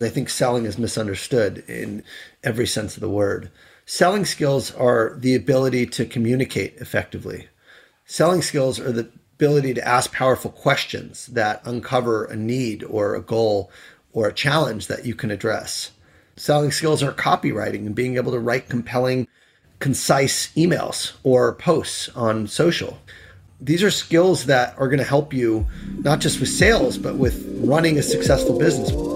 I think selling is misunderstood in every sense of the word. Selling skills are the ability to communicate effectively. Selling skills are the ability to ask powerful questions that uncover a need or a goal or a challenge that you can address. Selling skills are copywriting and being able to write compelling, concise emails or posts on social. These are skills that are going to help you not just with sales, but with running a successful business.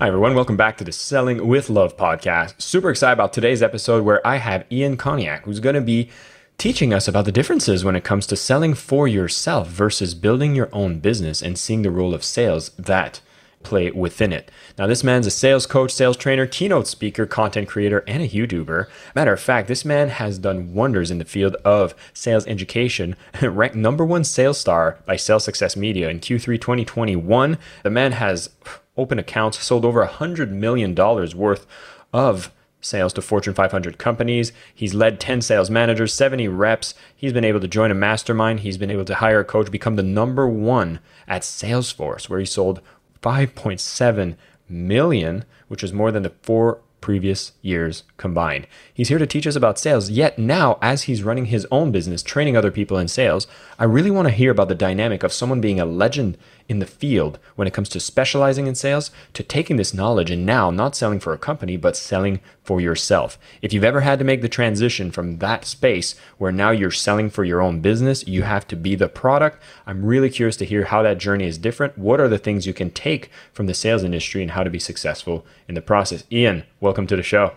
Hi, everyone. Welcome back to the Selling with Love podcast. Super excited about today's episode where I have Ian Koniak, who's going to be teaching us about the differences when it comes to selling for yourself versus building your own business and seeing the role of sales that play within it. Now, this man's a sales coach, sales trainer, keynote speaker, content creator, and a YouTuber. Matter of fact, this man has done wonders in the field of sales education, ranked number one sales star by Sales Success Media in Q3 2021. The man has open accounts, sold over $100 million worth of sales to Fortune 500 companies. He's led 10 sales managers, 70 reps. He's been able to join a mastermind. He's been able to hire a coach, become the number one at Salesforce, where he sold 5.7 million, which is more than the four previous years combined. He's here to teach us about sales. Yet now, as he's running his own business, training other people in sales, I really want to hear about the dynamic of someone being a legend in the field when it comes to specializing in sales to taking this knowledge and now not selling for a company, but selling for yourself. If you've ever had to make the transition from that space where now you're selling for your own business, you have to be the product. I'm really curious to hear how that journey is different. What are the things you can take from the sales industry and how to be successful in the process? Ian, welcome to the show.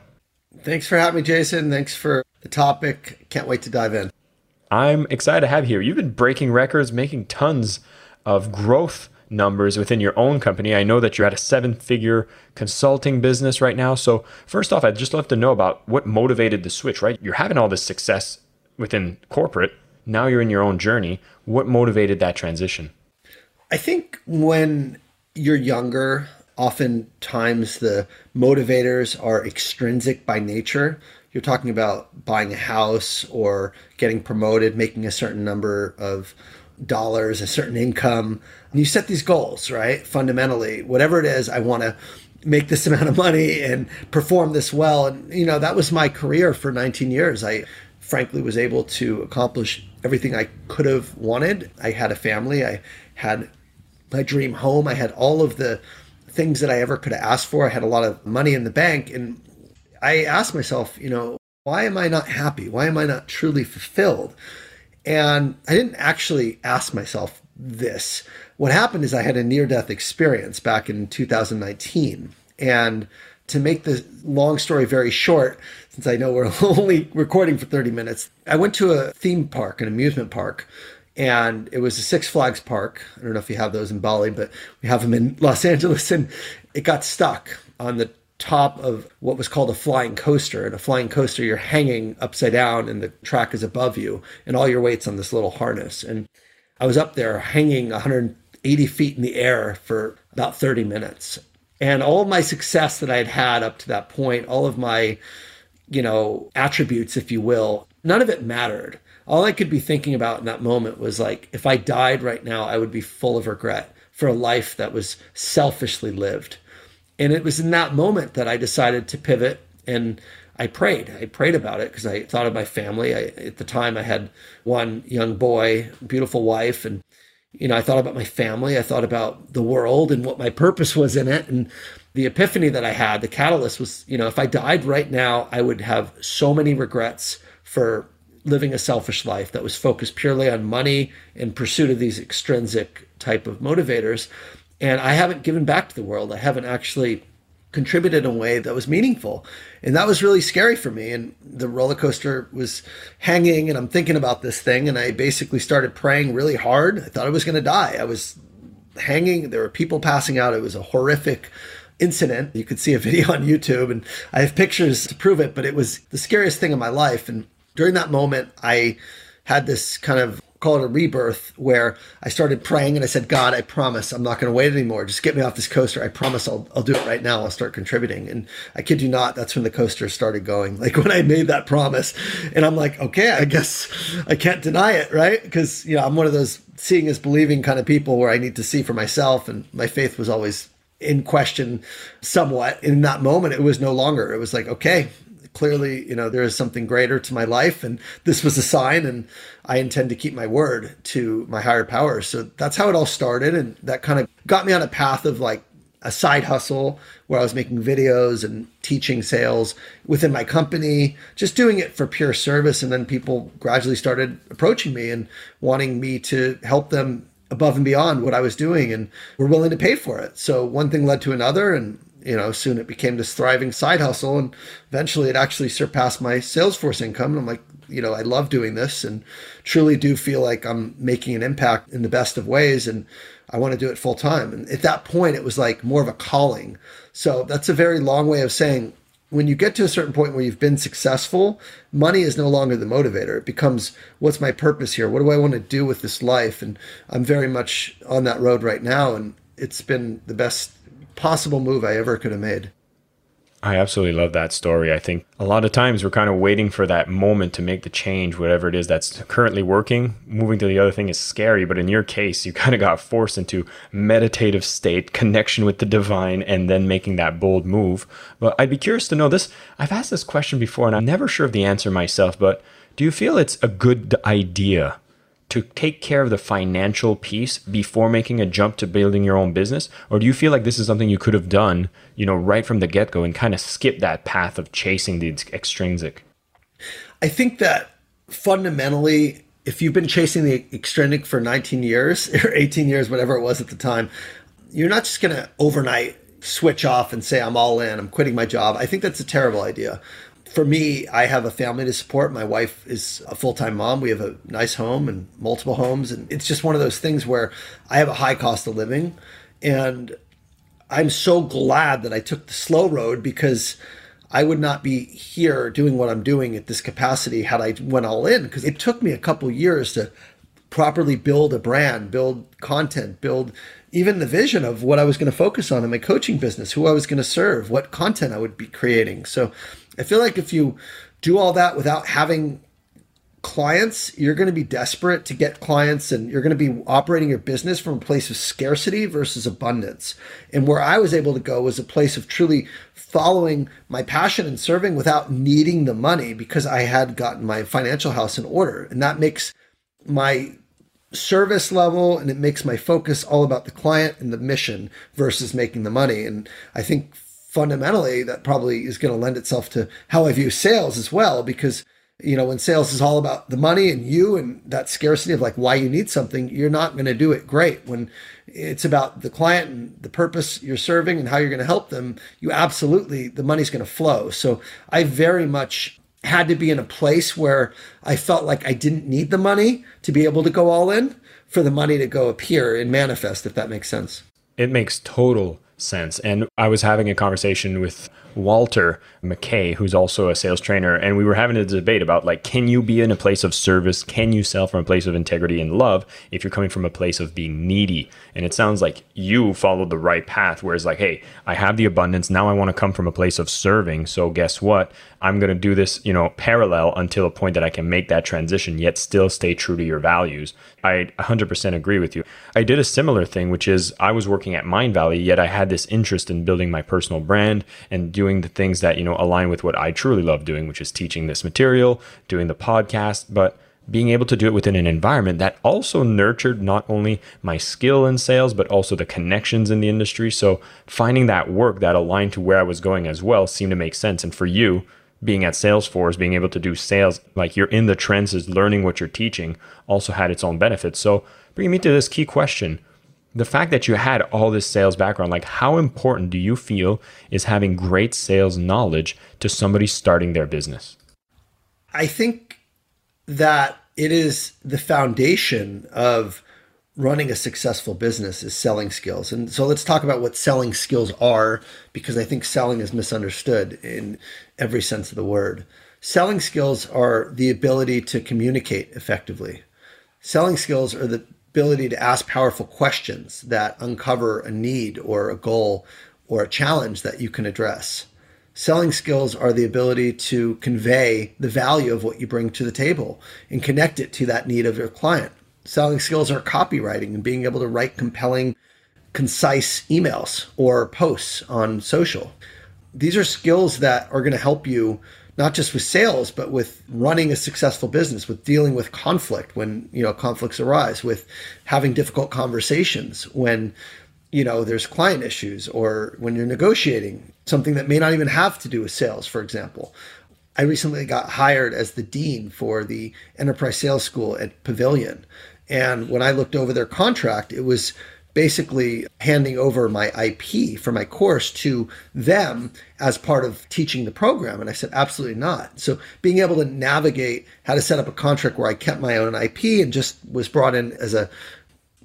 Thanks for having me, Jason. Thanks for the topic. Can't wait to dive in. I'm excited to have you here. You've been breaking records, making tons of growth numbers within your own company. I know that you're at a seven figure consulting business right now. So, first off, I'd just love to know about what motivated the switch, right? You're having all this success within corporate. Now you're in your own journey. What motivated that transition? I think when you're younger, oftentimes the motivators are extrinsic by nature. You're talking about buying a house or getting promoted, making a certain number of dollars, a certain income. And you set these goals, right? Fundamentally, whatever it is, I want to make this amount of money and perform this well. And, you know, that was my career for 19 years. I frankly was able to accomplish everything I could have wanted. I had a family, I had my dream home, I had all of the things that I ever could have asked for. I had a lot of money in the bank. And I asked myself, you know, why am I not happy? Why am I not truly fulfilled? And I didn't actually ask myself this. What happened is I had a near death experience back in 2019. And to make the long story very short, since I know we're only recording for 30 minutes, I went to a theme park, an amusement park and it was a Six Flags park. I don't know if you have those in Bali, but we have them in Los Angeles, and it got stuck on the top of what was called a flying coaster. And a flying coaster, you're hanging upside down, and the track is above you, and all your weight's on this little harness. And I was up there hanging 180 feet in the air for about 30 minutes. And all my success that I had had up to that point, all of my, you know, attributes, if you will, none of it mattered all I could be thinking about in that moment was like, if I died right now, I would be full of regret for a life that was selfishly lived. And it was in that moment that I decided to pivot and I prayed. I prayed about it because I thought of my family. I, at the time, I had one young boy, beautiful wife, and you know, I thought about my family. I thought about the world and what my purpose was in it. And the epiphany that I had, the catalyst was, you know, if I died right now, I would have so many regrets for living a selfish life that was focused purely on money in pursuit of these extrinsic type of motivators and i haven't given back to the world. I haven't actually contributed in a way that was meaningful. And that was really scary for me. And the roller coaster was hanging and i'm thinking about this thing and i basically started praying really hard. I thought i was going to die. I was hanging. There were people passing out. It was a horrific incident. You could see a video on youtube and i have pictures to prove it but it was the scariest thing in my life. And during that moment, I had this kind of call it a rebirth where I started praying and I said, God, I promise I'm not going to wait anymore. Just get me off this coaster. I promise I'll, I'll do it right now. I'll start contributing. And I kid you not, that's when the coaster started going. Like when I made that promise and I'm like, okay, I guess I can't deny it. Right. Cause you know, I'm one of those seeing is believing kind of people where I need to see for myself. And my faith was always in question somewhat in that moment. It was no longer, it was like, okay, clearly, you know, there is something greater to my life, and this was a sign, and I intend to keep my word to my higher power. So that's how it all started, and that kind of got me on a path of like a side hustle where I was making videos and teaching sales within my company, just doing it for pure service. And then people gradually started approaching me and wanting me to help them above and beyond what I was doing and were willing to pay for it. So one thing led to another and you know, soon it became this thriving side hustle, and eventually it actually surpassed my Salesforce income. And I'm like, you know, I love doing this, and truly do feel like I'm making an impact in the best of ways, and I want to do it full time. And at that point, it was like more of a calling. So that's a very long way of saying when you get to a certain point where you've been successful, money is no longer the motivator. It becomes what's my purpose here? What do I want to do with this life? And I'm very much on that road right now, and it's been the best possible move I ever could have made. I absolutely love that story. I think a lot of times we're kind of waiting for that moment to make the change, whatever it is that's currently working. Moving to the other thing is scary, but in your case, you kind of got forced into meditative state, connection with the divine, and then making that bold move. But I'd be curious to know this. I've asked this question before, and I'm never sure of the answer myself, but do you feel it's a good idea to take care of the financial piece before making a jump to building your own business? Or do you feel like this is something you could have done you know right from the get-go and kind of skip that path of chasing the extrinsic? I think that fundamentally if you've been chasing the extrinsic for 19 years or 18 years whatever it was at the time you're not just going to overnight switch off and say i'm all in i'm quitting my job. I think that's a terrible idea for me, I have a family to support. My wife is a full time mom. We have a nice home and multiple homes. And it's just one of those things where I have a high cost of living. And I'm so glad that I took the slow road because I would not be here doing what I'm doing at this capacity had I went all in. Because it took me a couple years to properly build a brand, build content, build even the vision of what I was going to focus on in my coaching business, who I was going to serve, what content I would be creating. So I feel like if you do all that without having clients, you're going to be desperate to get clients and you're going to be operating your business from a place of scarcity versus abundance. And where I was able to go was a place of truly following my passion and serving without needing the money because I had gotten my financial house in order. And that makes my service level and it makes my focus all about the client and the mission versus making the money. And I think fundamentally that probably is going to lend itself to how I view sales as well, because you know when sales is all about the money and you and that scarcity of like why you need something, you're not going to do it great. When it's about the client and the purpose you're serving and how you're going to help them, you absolutely the money's going to flow. So I very much had to be in a place where I felt like I didn't need the money to be able to go all in for the money to go appear and manifest, if that makes sense. It makes total sense. And I was having a conversation with Walter McKay, who's also a sales trainer, and we were having a debate about like, can you be in a place of service? Can you sell from a place of integrity and love if you're coming from a place of being needy? And it sounds like you followed the right path, whereas like, hey, I have the abundance. Now I want to come from a place of serving. So guess what? I'm going to do this, you know, parallel until a point that I can make that transition, yet still stay true to your values. I 100% agree with you. I did a similar thing, which is I was working at Mindvalley, yet I had this interest in building my personal brand and doing the things that, you know, align with what I truly love doing, which is teaching this material, doing the podcast, but being able to do it within an environment that also nurtured not only my skill in sales, but also the connections in the industry. So finding that work that aligned to where I was going as well seemed to make sense. And for you, being at Salesforce, being able to do sales, like you're in the trenches, learning what you're teaching, also had its own benefits. So, bringing me to this key question the fact that you had all this sales background, like how important do you feel is having great sales knowledge to somebody starting their business? I think that it is the foundation of running a successful business is selling skills. And so let's talk about what selling skills are, because I think selling is misunderstood in every sense of the word. Selling skills are the ability to communicate effectively. Selling skills are the ability to ask powerful questions that uncover a need or a goal or a challenge that you can address. Selling skills are the ability to convey the value of what you bring to the table and connect it to that need of your client selling skills are copywriting and being able to write compelling, concise emails or posts on social. These are skills that are going to help you not just with sales, but with running a successful business, with dealing with conflict when you know conflicts arise, with having difficult conversations when you know there's client issues or when you're negotiating something that may not even have to do with sales, for example. I recently got hired as the dean for the enterprise sales school at Pavilion. And when I looked over their contract, it was basically handing over my IP for my course to them as part of teaching the program. And I said, absolutely not. So being able to navigate how to set up a contract where I kept my own IP and just was brought in as a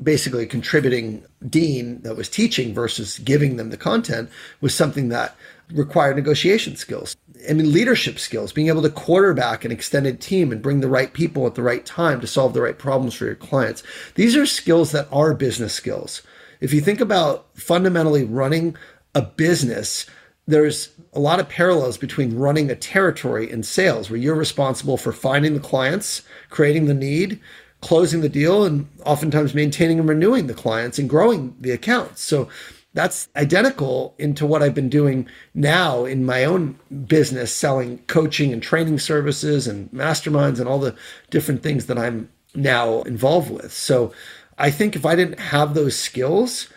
basically a contributing dean that was teaching versus giving them the content was something that required negotiation skills. I mean, leadership skills, being able to quarterback an extended team and bring the right people at the right time to solve the right problems for your clients. These are skills that are business skills. If you think about fundamentally running a business, there's a lot of parallels between running a territory and sales, where you're responsible for finding the clients, creating the need, closing the deal, and oftentimes maintaining and renewing the clients and growing the accounts. So that's identical into what I've been doing now in my own business, selling coaching and training services and masterminds and all the different things that I'm now involved with. So I think if I didn't have those skills,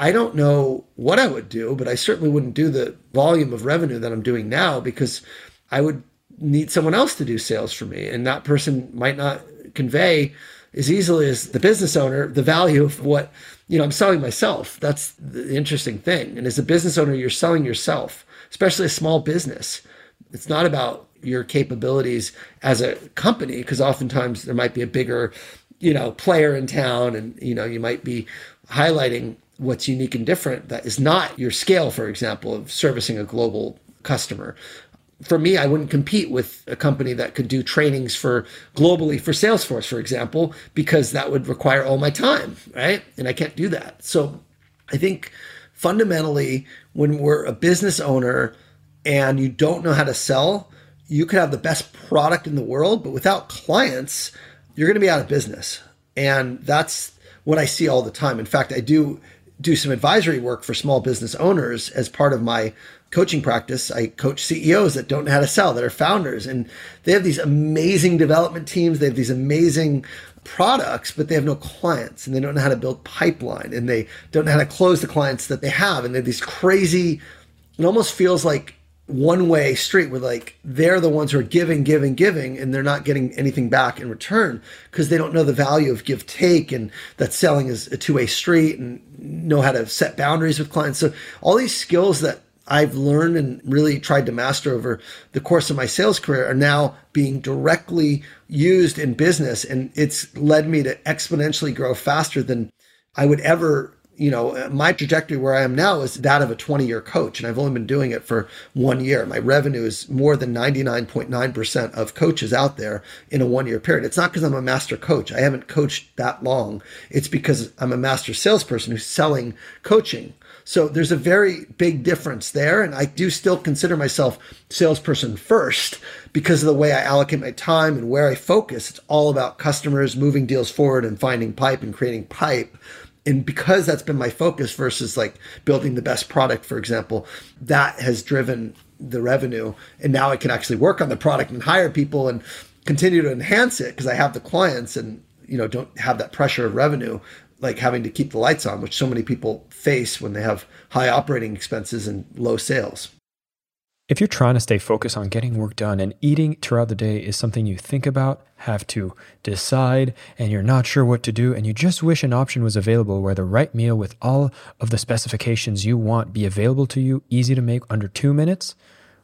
I don't know what I would do, but I certainly wouldn't do the volume of revenue that I'm doing now because I would need someone else to do sales for me. And that person might not convey as easily as the business owner the value of what you know, I'm selling myself. That's the interesting thing. And as a business owner, you're selling yourself, especially a small business. It's not about your capabilities as a company, because oftentimes there might be a bigger, you know, player in town, and you know, you might be highlighting what's unique and different that is not your scale, for example, of servicing a global customer for me, I wouldn't compete with a company that could do trainings for globally for Salesforce, for example, because that would require all my time, right? And I can't do that. So I think fundamentally, when we're a business owner and you don't know how to sell, you could have the best product in the world, but without clients, you're going to be out of business. And that's what I see all the time. In fact, I do do some advisory work for small business owners as part of my coaching practice, I coach CEOs that don't know how to sell, that are founders, and they have these amazing development teams. They have these amazing products, but they have no clients and they don't know how to build pipeline and they don't know how to close the clients that they have. And they're these crazy, it almost feels like one way street where like they're the ones who are giving, giving, giving, and they're not getting anything back in return because they don't know the value of give take and that selling is a two way street and know how to set boundaries with clients. So all these skills that I've learned and really tried to master over the course of my sales career are now being directly used in business. And it's led me to exponentially grow faster than I would ever you know, uh, my trajectory where I am now is that of a 20 year coach. And I've only been doing it for one year. My revenue is more than 99.9% of coaches out there in a one year period. It's not because I'm a master coach. I haven't coached that long. It's because I'm a master salesperson who's selling coaching. So there's a very big difference there. And I do still consider myself salesperson first because of the way I allocate my time and where I focus. It's all about customers, moving deals forward and finding pipe and creating pipe and because that's been my focus versus like building the best product for example that has driven the revenue and now i can actually work on the product and hire people and continue to enhance it because i have the clients and you know don't have that pressure of revenue like having to keep the lights on which so many people face when they have high operating expenses and low sales. If you're trying to stay focused on getting work done and eating throughout the day is something you think about, have to decide, and you're not sure what to do, and you just wish an option was available where the right meal with all of the specifications you want be available to you, easy to make under two minutes,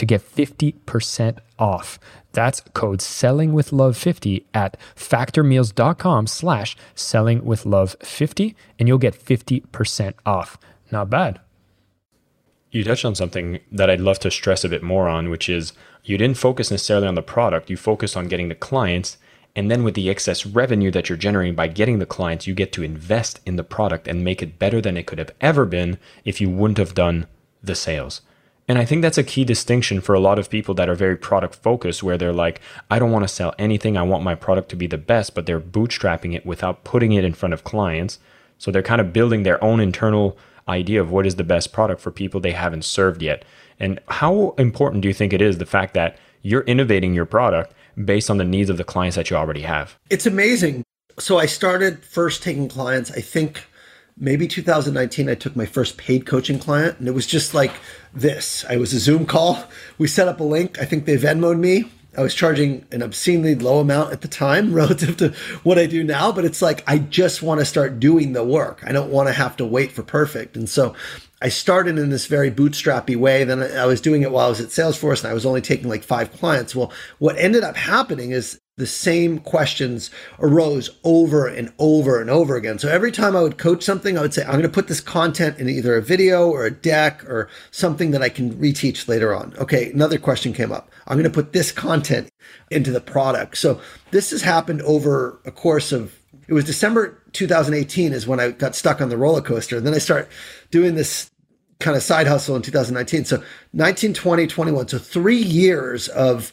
to get 50% off. That's code selling with love 50 at factormeals.com slash selling with love 50 and you'll get 50% off. Not bad. You touched on something that I'd love to stress a bit more on, which is you didn't focus necessarily on the product, you focused on getting the clients. And then with the excess revenue that you're generating by getting the clients, you get to invest in the product and make it better than it could have ever been if you wouldn't have done the sales. And I think that's a key distinction for a lot of people that are very product focused, where they're like, I don't want to sell anything. I want my product to be the best, but they're bootstrapping it without putting it in front of clients. So they're kind of building their own internal idea of what is the best product for people they haven't served yet. And how important do you think it is the fact that you're innovating your product based on the needs of the clients that you already have? It's amazing. So I started first taking clients, I think maybe 2019 i took my first paid coaching client and it was just like this. I was a zoom call. We set up a link. I think they venmoed me. I was charging an obscenely low amount at the time relative to what i do now but it's like i just want to start doing the work. I don't want to have to wait for perfect. And so I started in this very bootstrappy way. Then I was doing it while I was at Salesforce and I was only taking like five clients. Well, what ended up happening is the same questions arose over and over and over again. So every time I would coach something, I would say, I'm going to put this content in either a video or a deck or something that I can reteach later on. Okay, another question came up. I'm going to put this content into the product. So this has happened over a course of, it was December 2018 is when I got stuck on the roller coaster. And then I start doing this kind of side hustle in 2019. So 19, 20, 21. So three years of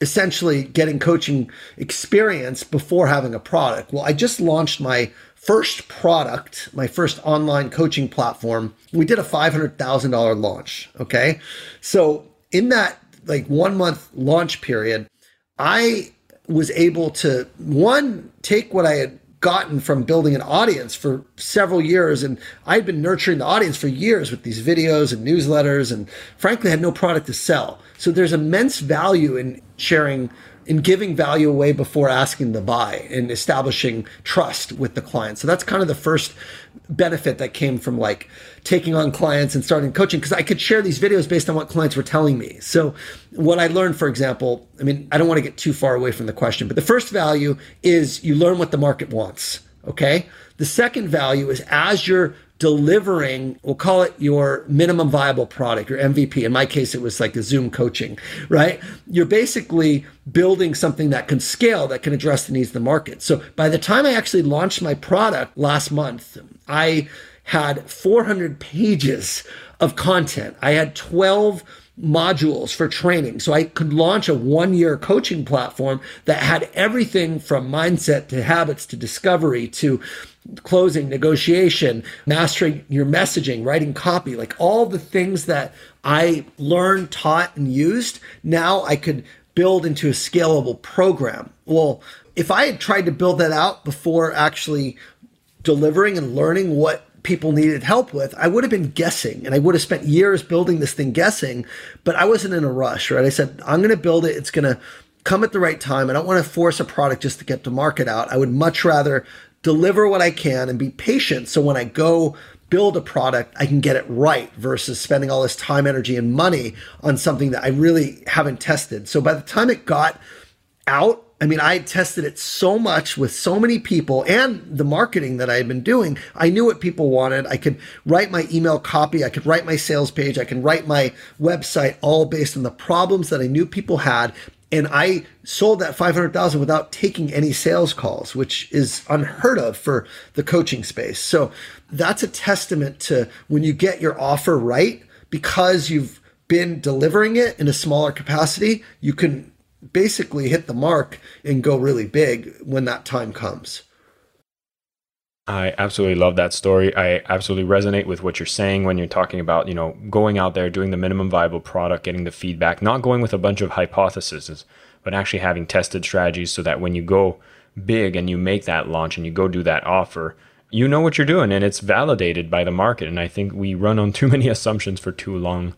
essentially getting coaching experience before having a product. Well, I just launched my first product, my first online coaching platform. We did a $500,000 launch. Okay. So in that like one month launch period, I was able to one take what I had gotten from building an audience for several years. And I'd been nurturing the audience for years with these videos and newsletters, and frankly, had no product to sell. So there's immense value in sharing in giving value away before asking to buy and establishing trust with the client. So that's kind of the first benefit that came from like taking on clients and starting coaching because I could share these videos based on what clients were telling me. So what I learned, for example, I mean, I don't want to get too far away from the question, but the first value is you learn what the market wants. Okay. The second value is as you're delivering, we'll call it your minimum viable product, your MVP. In my case, it was like the Zoom coaching, right? You're basically building something that can scale, that can address the needs of the market. So by the time I actually launched my product last month, I had 400 pages of content. I had 12 modules for training. So I could launch a one year coaching platform that had everything from mindset to habits to discovery to closing, negotiation, mastering your messaging, writing copy, like all the things that I learned, taught, and used. Now I could build into a scalable program. Well, if I had tried to build that out before actually delivering and learning what people needed help with, I would have been guessing and I would have spent years building this thing guessing, but I wasn't in a rush, right? I said, I'm going to build it. It's going to come at the right time. I don't want to force a product just to get the market out. I would much rather deliver what I can and be patient. So when I go build a product, I can get it right versus spending all this time, energy, and money on something that I really haven't tested. So by the time it got out, I mean, I tested it so much with so many people and the marketing that I had been doing. I knew what people wanted. I could write my email copy. I could write my sales page. I can write my website all based on the problems that I knew people had. And I sold that 500,000 without taking any sales calls, which is unheard of for the coaching space. So that's a testament to when you get your offer right, because you've been delivering it in a smaller capacity, you can basically hit the mark and go really big when that time comes. I absolutely love that story. I absolutely resonate with what you're saying when you're talking about, you know, going out there, doing the minimum viable product, getting the feedback, not going with a bunch of hypotheses, but actually having tested strategies so that when you go big and you make that launch and you go do that offer, you know what you're doing and it's validated by the market. And I think we run on too many assumptions for too long.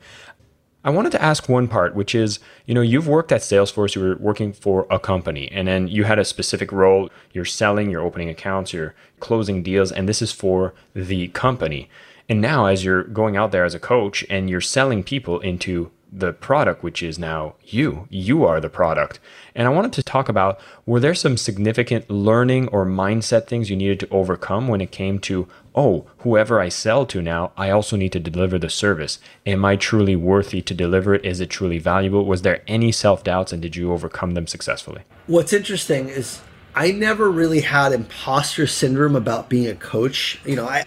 I wanted to ask one part, which is, you know, you've worked at Salesforce, you were working for a company, and then you had a specific role. You're selling, you're opening accounts, you're closing deals, and this is for the company. And now, as you're going out there as a coach and you're selling people into the product, which is now you. You are the product. And I wanted to talk about were there some significant learning or mindset things you needed to overcome when it came to, oh, whoever I sell to now, I also need to deliver the service. Am I truly worthy to deliver it? Is it truly valuable? Was there any self doubts and did you overcome them successfully? What's interesting is I never really had imposter syndrome about being a coach. You know, I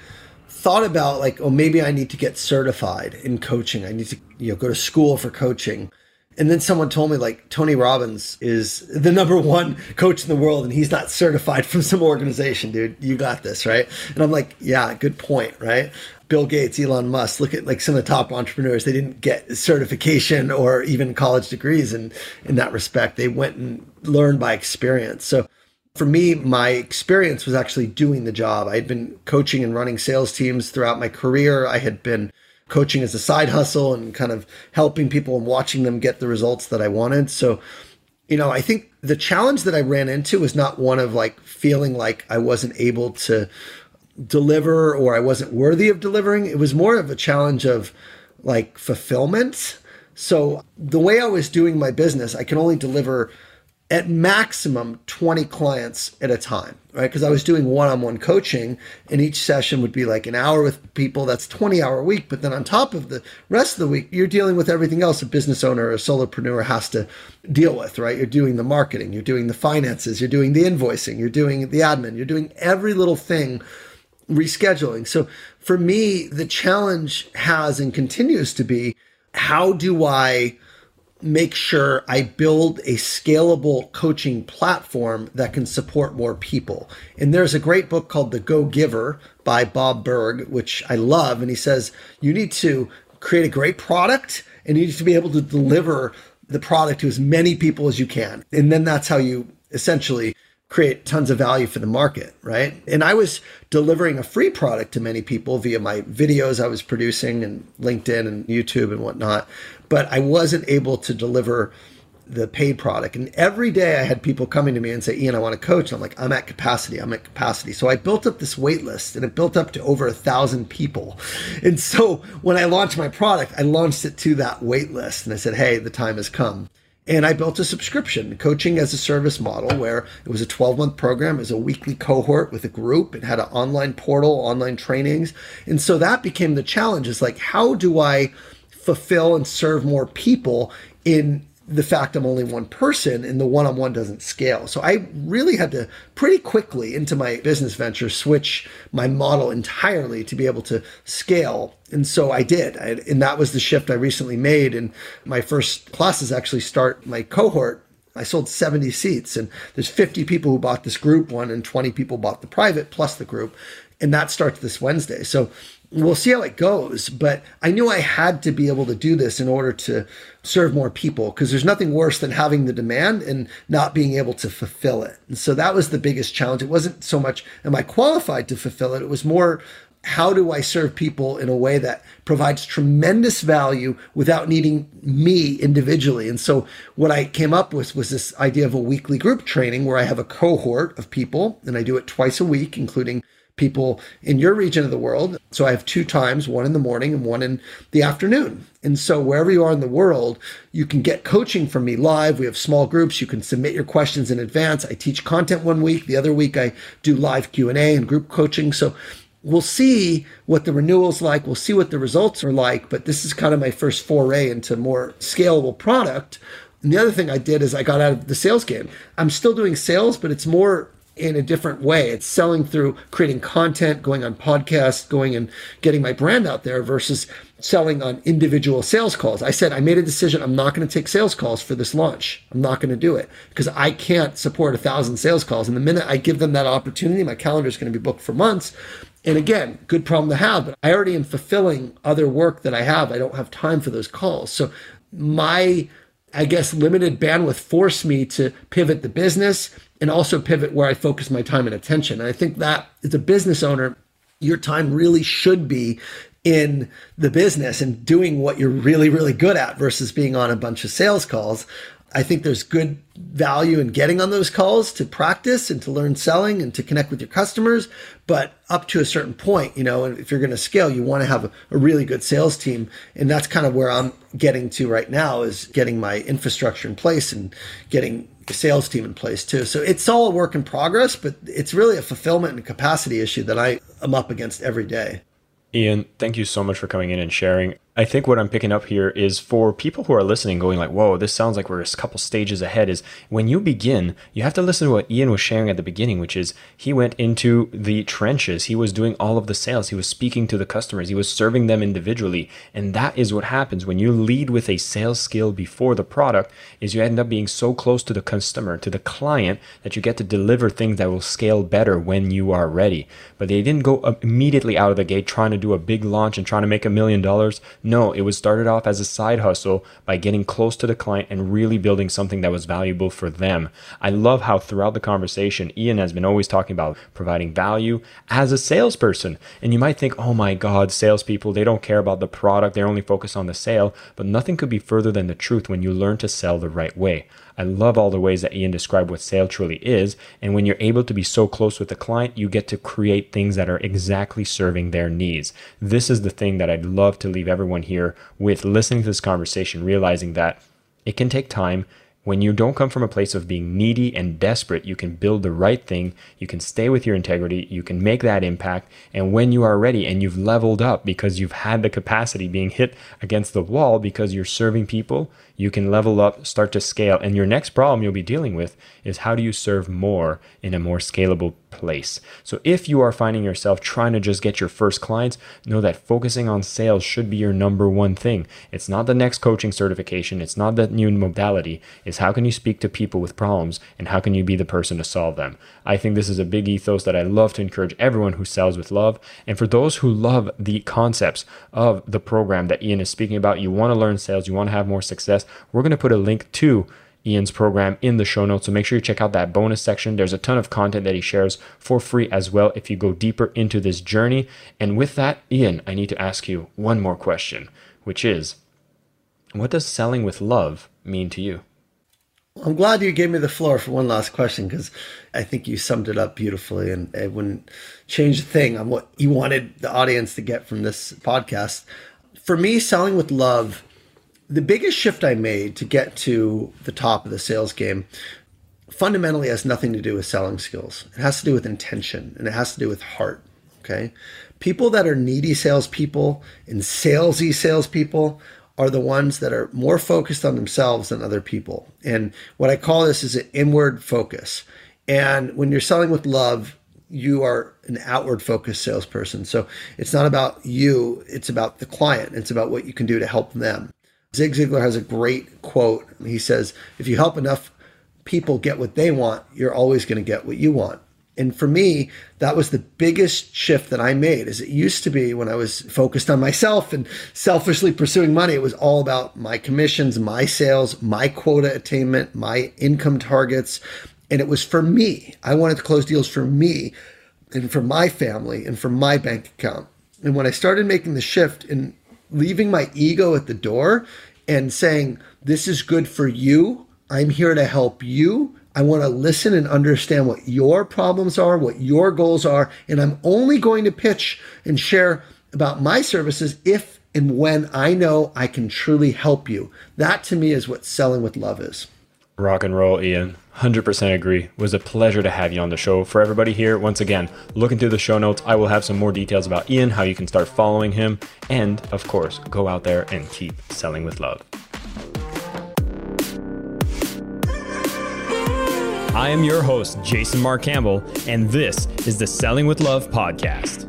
thought about like, oh, maybe I need to get certified in coaching. I need to, you know, go to school for coaching. And then someone told me like Tony Robbins is the number one coach in the world and he's not certified from some organization, dude. You got this, right? And I'm like, yeah, good point, right? Bill Gates, Elon Musk, look at like some of the top entrepreneurs. They didn't get certification or even college degrees in in that respect. They went and learned by experience. So for me, my experience was actually doing the job. I had been coaching and running sales teams throughout my career. I had been coaching as a side hustle and kind of helping people and watching them get the results that I wanted. So, you know, I think the challenge that I ran into was not one of like feeling like I wasn't able to deliver or I wasn't worthy of delivering. It was more of a challenge of like fulfillment. So, the way I was doing my business, I can only deliver at maximum 20 clients at a time, right? Because I was doing one on one coaching, and each session would be like an hour with people. That's 20 hour a week. But then on top of the rest of the week, you're dealing with everything else a business owner or a solopreneur has to deal with, right? You're doing the marketing, you're doing the finances, you're doing the invoicing, you're doing the admin, you're doing every little thing rescheduling. So for me, the challenge has and continues to be how do I make sure I build a scalable coaching platform that can support more people. And there's a great book called The Go Giver by Bob Burg, which I love. And he says you need to create a great product and you need to be able to deliver the product to as many people as you can. And then that's how you essentially create tons of value for the market, right? And I was delivering a free product to many people via my videos I was producing and LinkedIn and YouTube and whatnot but I wasn't able to deliver the paid product. And every day I had people coming to me and say, Ian, I want to coach. And I'm like, I'm at capacity. I'm at capacity. So I built up this wait list and it built up to over a thousand people. And so when I launched my product, I launched it to that wait list and I said, hey, the time has come. And I built a subscription, coaching as a service model, where it was a 12 month program, it was a weekly cohort with a group. It had an online portal, online trainings. And so that became the challenge is like, how do I fulfill and serve more people in the fact I'm only one person and the one on one doesn't scale. So I really had to pretty quickly into my business venture switch my model entirely to be able to scale. And so I did. I, and that was the shift I recently made. And my first classes actually start my cohort. I sold 70 seats and there's 50 people who bought this group one and 20 people bought the private plus the group. And that starts this Wednesday. So we'll see how it goes. But I knew I had to be able to do this in order to serve more people because there's nothing worse than having the demand and not being able to fulfill it. And so that was the biggest challenge. It wasn't so much, am I qualified to fulfill it? It was more, how do I serve people in a way that provides tremendous value without needing me individually? And so what I came up with was this idea of a weekly group training where I have a cohort of people and I do it twice a week, including people in your region of the world. So I have two times, one in the morning and one in the afternoon. And so wherever you are in the world, you can get coaching from me live. We have small groups. You can submit your questions in advance. I teach content one week. The other week I do live Q&A and group coaching. So we'll see what the renewals like. We'll see what the results are like. But this is kind of my first foray into more scalable product. And the other thing I did is I got out of the sales game. I'm still doing sales, but it's more in a different way. It's selling through creating content, going on podcasts, going and getting my brand out there versus selling on individual sales calls. I said, I made a decision. I'm not going to take sales calls for this launch. I'm not going to do it because I can't support a thousand sales calls. And the minute I give them that opportunity, my calendar is going to be booked for months. And again, good problem to have, but I already am fulfilling other work that I have. I don't have time for those calls. So my I guess limited bandwidth forced me to pivot the business and also pivot where I focus my time and attention. And I think that as a business owner, your time really should be in the business and doing what you're really, really good at versus being on a bunch of sales calls. I think there's good value in getting on those calls to practice and to learn selling and to connect with your customers. But up to a certain point, you know, if you're going to scale, you want to have a, really good sales team. And that's kind of where I'm getting to right now is getting my infrastructure in place and getting the sales team in place too. So it's all a work in progress, but it's really a fulfillment and capacity issue that I am up against every day. Ian, thank you so much for coming in and sharing. I think what I'm picking up here is for people who are listening, going like, "Whoa, this sounds like we're a couple stages ahead." Is when you begin, you have to listen to what Ian was sharing at the beginning, which is he went into the trenches. He was doing all of the sales. He was speaking to the customers. He was serving them individually, and that is what happens when you lead with a sales skill before the product. Is you end up being so close to the customer, to the client, that you get to deliver things that will scale better when you are ready. But they didn't go immediately out of the gate trying to do a big launch and trying to make a million dollars. No, it was started off as a side hustle by getting close to the client and really building something that was valuable for them. I love how throughout the conversation, Ian has been always talking about providing value as a salesperson. And you might think, oh my God, salespeople, they don't care about the product, they're only focused on the sale. But nothing could be further than the truth when you learn to sell the right way. I love all the ways that Ian described what sale truly is. And when you're able to be so close with the client, you get to create things that are exactly serving their needs. This is the thing that I'd love to leave everyone here with listening to this conversation, realizing that it can take time. When you don't come from a place of being needy and desperate, you can build the right thing, you can stay with your integrity, you can make that impact. And when you are ready and you've leveled up because you've had the capacity being hit against the wall because you're serving people, you can level up, start to scale. And your next problem you'll be dealing with is how do you serve more in a more scalable place? So if you are finding yourself trying to just get your first clients, know that focusing on sales should be your number one thing. It's not the next coaching certification, it's not that new modality. It's how can you speak to people with problems and how can you be the person to solve them? I think this is a big ethos that I love to encourage everyone who sells with love. And for those who love the concepts of the program that Ian is speaking about, you want to learn sales, you want to have more success, we're going to put a link to Ian's program in the show notes. So make sure you check out that bonus section. There's a ton of content that he shares for free as well if you go deeper into this journey. And with that, Ian, I need to ask you one more question, which is what does selling with love mean to you? I'm glad you gave me the floor for one last question because I think you summed it up beautifully and it wouldn't change a thing on what you wanted the audience to get from this podcast. For me, selling with love the biggest shift I made to get to the top of the sales game fundamentally has nothing to do with selling skills. It has to do with intention and it has to do with heart. Okay. People that are needy salespeople and salesy salespeople are the ones that are more focused on themselves than other people. And what I call this is an inward focus. And when you're selling with love, you are an outward focused salesperson. So it's not about you, it's about the client. It's about what you can do to help them. Zig Ziglar has a great quote. He says, If you help enough people get what they want, you're always going to get what you want. And for me, that was the biggest shift that I made. As it used to be when I was focused on myself and selfishly pursuing money, it was all about my commissions, my sales, my quota attainment, my income targets. And it was for me. I wanted to close deals for me and for my family and for my bank account. And when I started making the shift and leaving my ego at the door and saying, This is good for you, I'm here to help you I want to listen and understand what your problems are, what your goals are, and I'm only going to pitch and share about my services if and when I know I can truly help you. That to me is what selling with love is. Rock and roll, Ian. 100% agree. It was a pleasure to have you on the show. For everybody here, once again, looking through the show notes, I will have some more details about Ian, how you can start following him, and of course, go out there and keep selling with love. I am your host, Jason Mark Campbell, and this is the Selling with Love podcast.